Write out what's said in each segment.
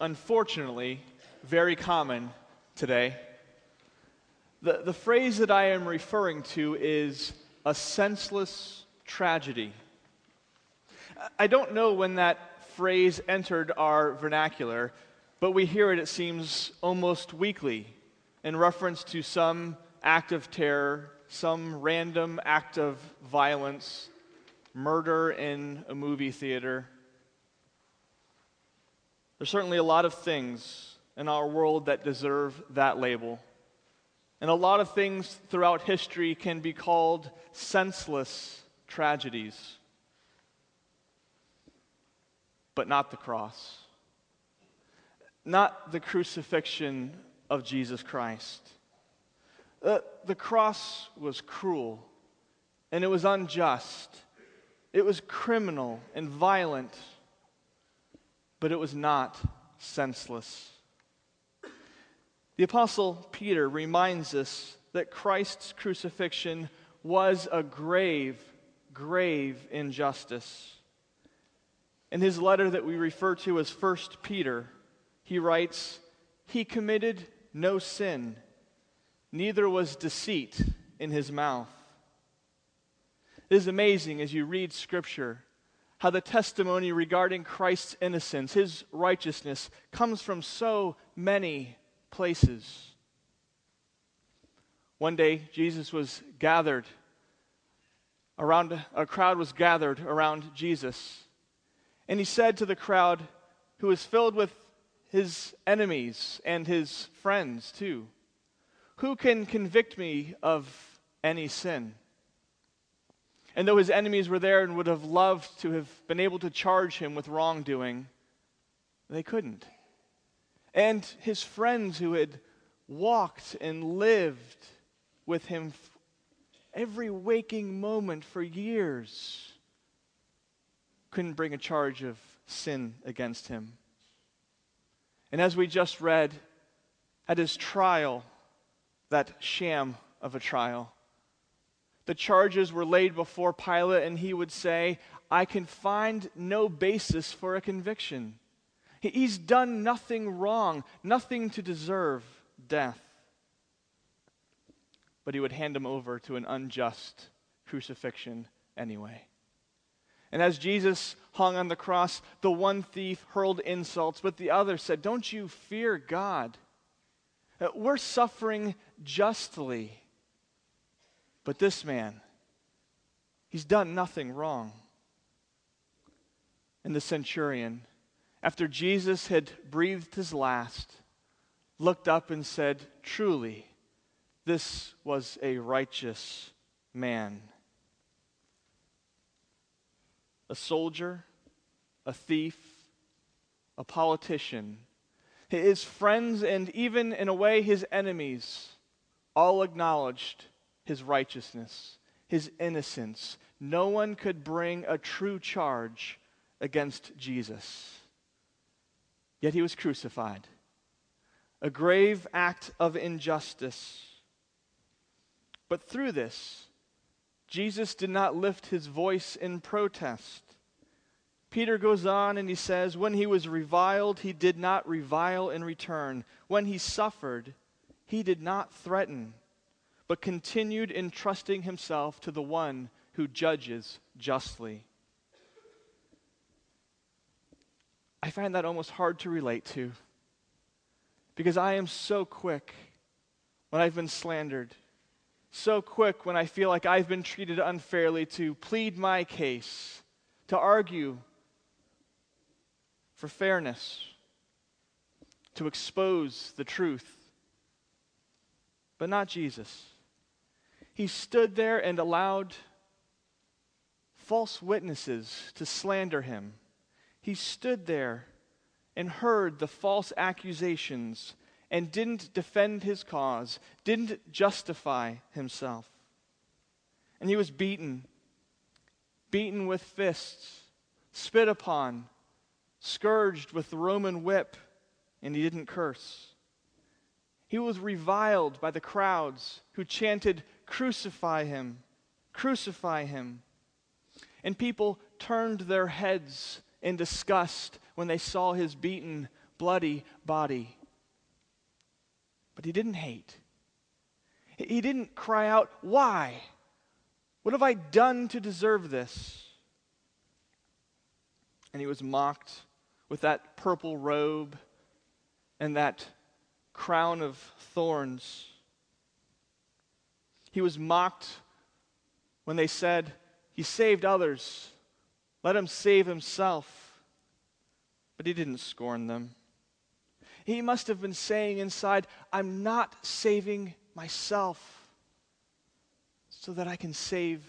unfortunately, very common today. The, the phrase that I am referring to is a senseless tragedy. I don't know when that phrase entered our vernacular, but we hear it, it seems, almost weekly in reference to some act of terror, some random act of violence, murder in a movie theater. There's certainly a lot of things in our world that deserve that label. And a lot of things throughout history can be called senseless tragedies. But not the cross. Not the crucifixion of Jesus Christ. Uh, the cross was cruel and it was unjust. It was criminal and violent, but it was not senseless. The Apostle Peter reminds us that Christ's crucifixion was a grave, grave injustice. In his letter that we refer to as 1 Peter, he writes, He committed no sin, neither was deceit in his mouth. It is amazing as you read Scripture how the testimony regarding Christ's innocence, his righteousness, comes from so many places. One day, Jesus was gathered around, a crowd was gathered around Jesus. And he said to the crowd, who was filled with his enemies and his friends too, Who can convict me of any sin? And though his enemies were there and would have loved to have been able to charge him with wrongdoing, they couldn't and his friends who had walked and lived with him every waking moment for years couldn't bring a charge of sin against him. And as we just read, at his trial, that sham of a trial, the charges were laid before Pilate, and he would say, I can find no basis for a conviction. He's done nothing wrong, nothing to deserve death. But he would hand him over to an unjust crucifixion anyway. And as Jesus hung on the cross, the one thief hurled insults, but the other said, Don't you fear God? We're suffering justly. But this man, he's done nothing wrong. And the centurion, after Jesus had breathed his last, looked up and said, Truly, this was a righteous man. A soldier, a thief, a politician, his friends, and even in a way his enemies all acknowledged his righteousness, his innocence. No one could bring a true charge against Jesus. Yet he was crucified. A grave act of injustice. But through this, Jesus did not lift his voice in protest. Peter goes on and he says, When he was reviled, he did not revile in return. When he suffered, he did not threaten, but continued entrusting himself to the one who judges justly. I find that almost hard to relate to because I am so quick when I've been slandered, so quick when I feel like I've been treated unfairly to plead my case, to argue for fairness, to expose the truth. But not Jesus. He stood there and allowed false witnesses to slander him he stood there and heard the false accusations and didn't defend his cause, didn't justify himself. And he was beaten, beaten with fists, spit upon, scourged with the Roman whip, and he didn't curse. He was reviled by the crowds who chanted, Crucify him! Crucify him! And people turned their heads in disgust when they saw his beaten bloody body. But he didn't hate. He didn't cry out, Why? What have I done to deserve this? And he was mocked with that purple robe and that crown of thorns. He was mocked when they said, He saved others, let him save himself. But he didn't scorn them. He must have been saying inside, I'm not saving myself so that I can save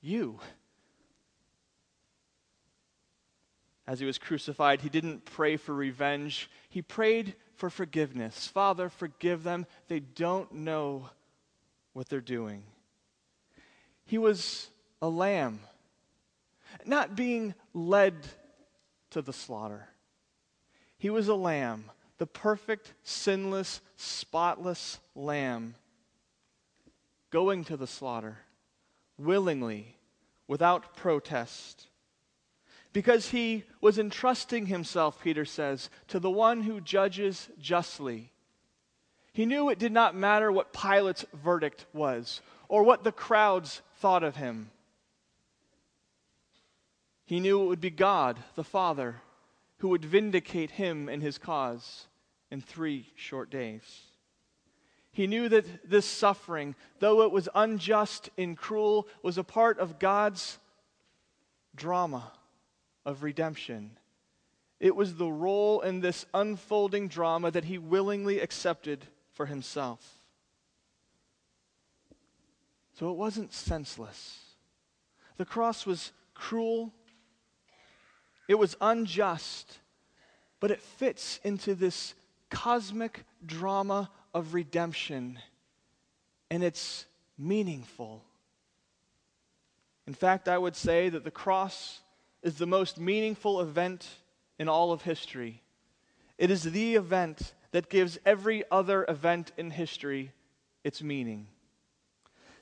you. As he was crucified, he didn't pray for revenge, he prayed for forgiveness. Father, forgive them. They don't know what they're doing. He was a lamb, not being led to the slaughter. He was a lamb, the perfect, sinless, spotless lamb going to the slaughter willingly, without protest. Because he was entrusting himself, Peter says, to the one who judges justly. He knew it did not matter what Pilate's verdict was or what the crowds thought of him. He knew it would be God, the Father, who would vindicate him and his cause in three short days. He knew that this suffering, though it was unjust and cruel, was a part of God's drama of redemption. It was the role in this unfolding drama that he willingly accepted for himself. So it wasn't senseless. The cross was cruel, it was unjust, but it fits into this cosmic drama of redemption, and it's meaningful. In fact, I would say that the cross is the most meaningful event in all of history. It is the event that gives every other event in history its meaning.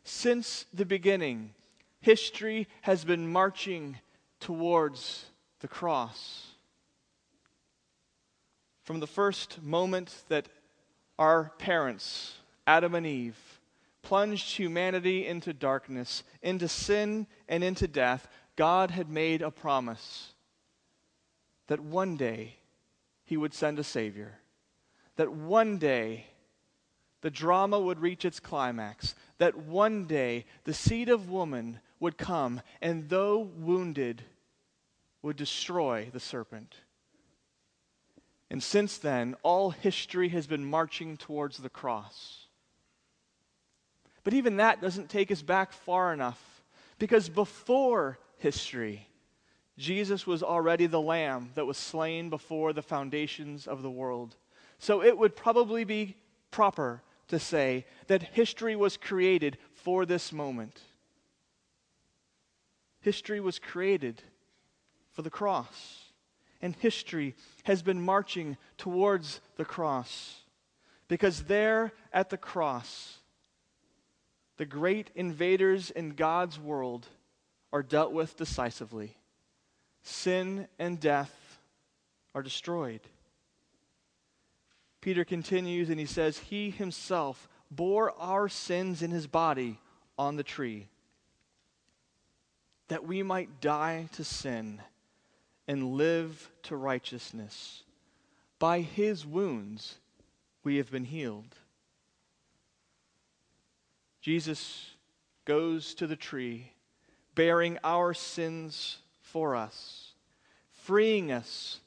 Since the beginning, history has been marching towards the cross. From the first moment that our parents, Adam and Eve, plunged humanity into darkness, into sin, and into death, God had made a promise that one day he would send a Savior, that one day the drama would reach its climax, that one day the seed of woman would come and, though wounded, would destroy the serpent. And since then, all history has been marching towards the cross. But even that doesn't take us back far enough, because before history, Jesus was already the lamb that was slain before the foundations of the world. So it would probably be proper to say that history was created for this moment. History was created for the cross and history has been marching towards the cross. Because there at the cross, the great invaders in God's world are dealt with decisively. Sin and death are destroyed. Peter continues and he says, He himself bore our sins in his body on the tree, that we might die to sin and live to righteousness. By his wounds we have been healed. Jesus goes to the tree, bearing our sins for us, freeing us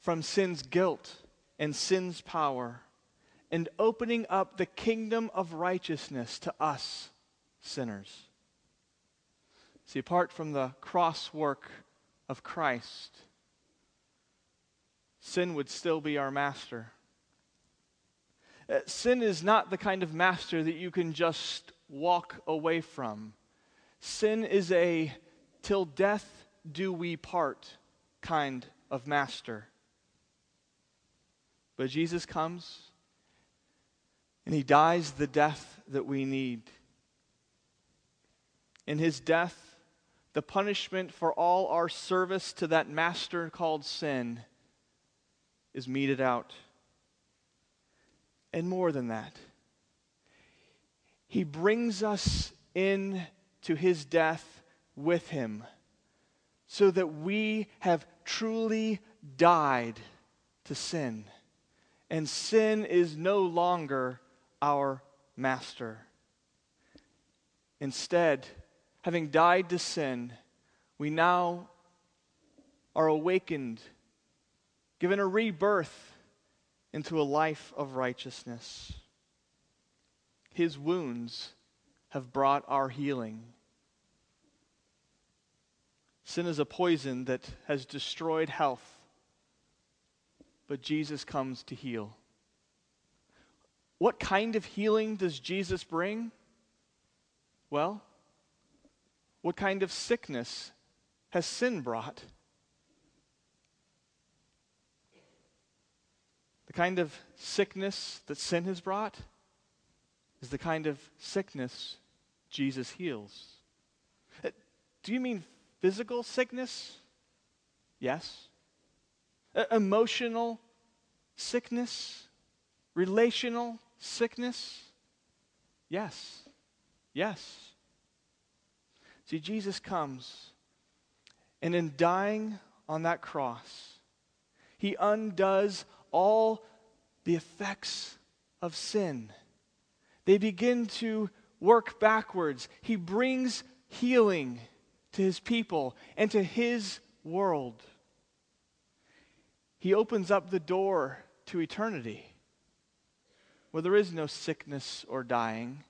from sin's guilt and sin's power, and opening up the kingdom of righteousness to us sinners. See, apart from the cross work of Christ, sin would still be our master. Uh, sin is not the kind of master that you can just walk away from. Sin is a till death do we part kind of master. But Jesus comes and he dies the death that we need. In his death, the punishment for all our service to that master called sin is meted out. And more than that, he brings us in to his death with him so that we have truly died to sin. And sin is no longer our master. Instead, having died to sin, we now are awakened, given a rebirth into a life of righteousness. His wounds have brought our healing. Sin is a poison that has destroyed health, but Jesus comes to heal. What kind of healing does Jesus bring? Well, what kind of sickness has sin brought? The kind of sickness that sin has brought is the kind of sickness Jesus heals. Uh, do you mean physical sickness? Yes. Emotional sickness? Relational sickness? Yes. Yes. See, Jesus comes, and in dying on that cross, he undoes all the effects of sin. They begin to work backwards. He brings healing to his people and to his world. He opens up the door to eternity where there is no sickness or dying,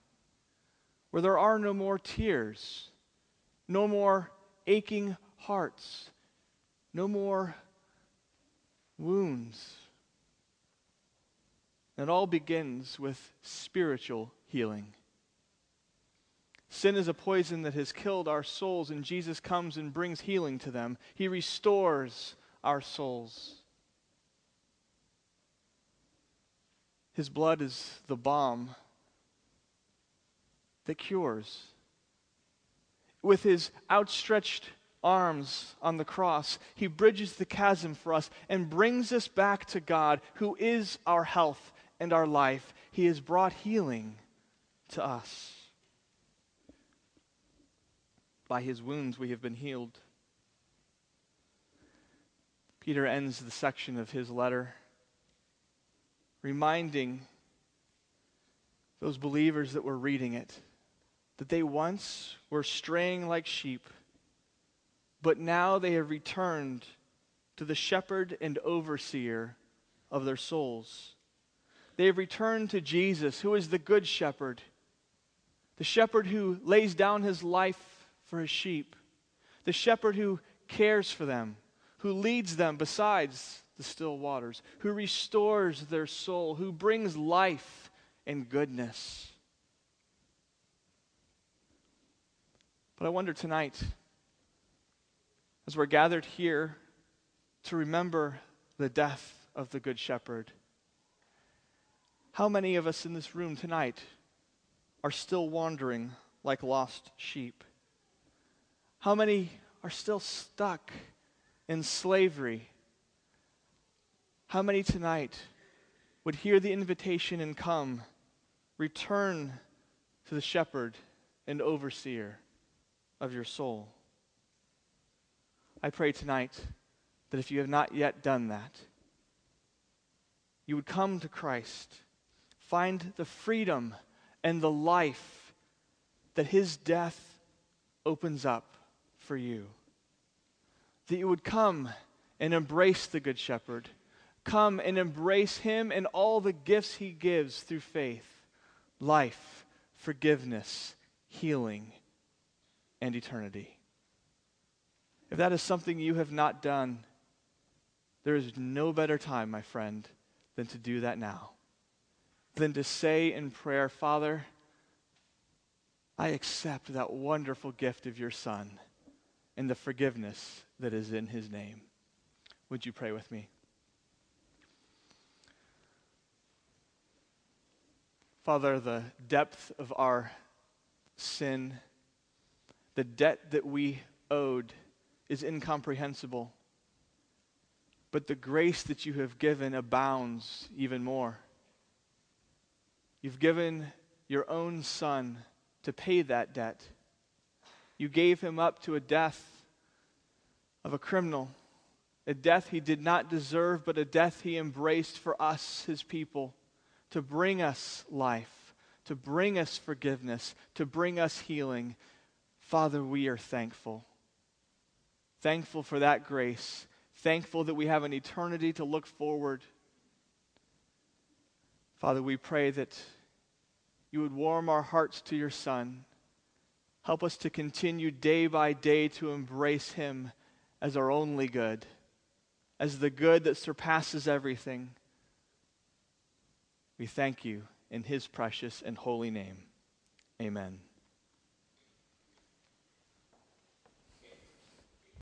where there are no more tears, no more aching hearts, no more wounds. It all begins with spiritual healing. Sin is a poison that has killed our souls, and Jesus comes and brings healing to them. He restores our souls. His blood is the balm that cures. With his outstretched arms on the cross, he bridges the chasm for us and brings us back to God, who is our health and our life. He has brought healing to us. By his wounds we have been healed. Peter ends the section of his letter reminding those believers that were reading it that they once were straying like sheep, but now they have returned to the shepherd and overseer of their souls. They have returned to Jesus, who is the good shepherd, the shepherd who lays down his life for his sheep, the shepherd who cares for them, who leads them besides the still waters, who restores their soul, who brings life and goodness. But I wonder tonight, as we're gathered here to remember the death of the Good Shepherd, how many of us in this room tonight are still wandering like lost sheep? How many are still stuck in slavery how many tonight would hear the invitation and come, return to the shepherd and overseer of your soul? I pray tonight that if you have not yet done that, you would come to Christ, find the freedom and the life that his death opens up for you. That you would come and embrace the Good Shepherd come and embrace Him and all the gifts He gives through faith life, forgiveness, healing, and eternity. If that is something you have not done, there is no better time, my friend, than to do that now. Than to say in prayer, Father, I accept that wonderful gift of your Son and the forgiveness that is in his name. Would you pray with me? Father, the depth of our sin, the debt that we owed is incomprehensible. but the grace that you have given abounds even more. You've given your own son to pay that debt. You gave him up to a death of a criminal, a death he did not deserve, but a death he embraced for us, his people, to bring us life, to bring us forgiveness, to bring us healing. Father, we are thankful. Thankful for that grace. Thankful that we have an eternity to look forward. Father, we pray that you would warm our hearts to your Son. Help us to continue day by day to embrace him as our only good, as the good that surpasses everything. We thank you in his precious and holy name. Amen.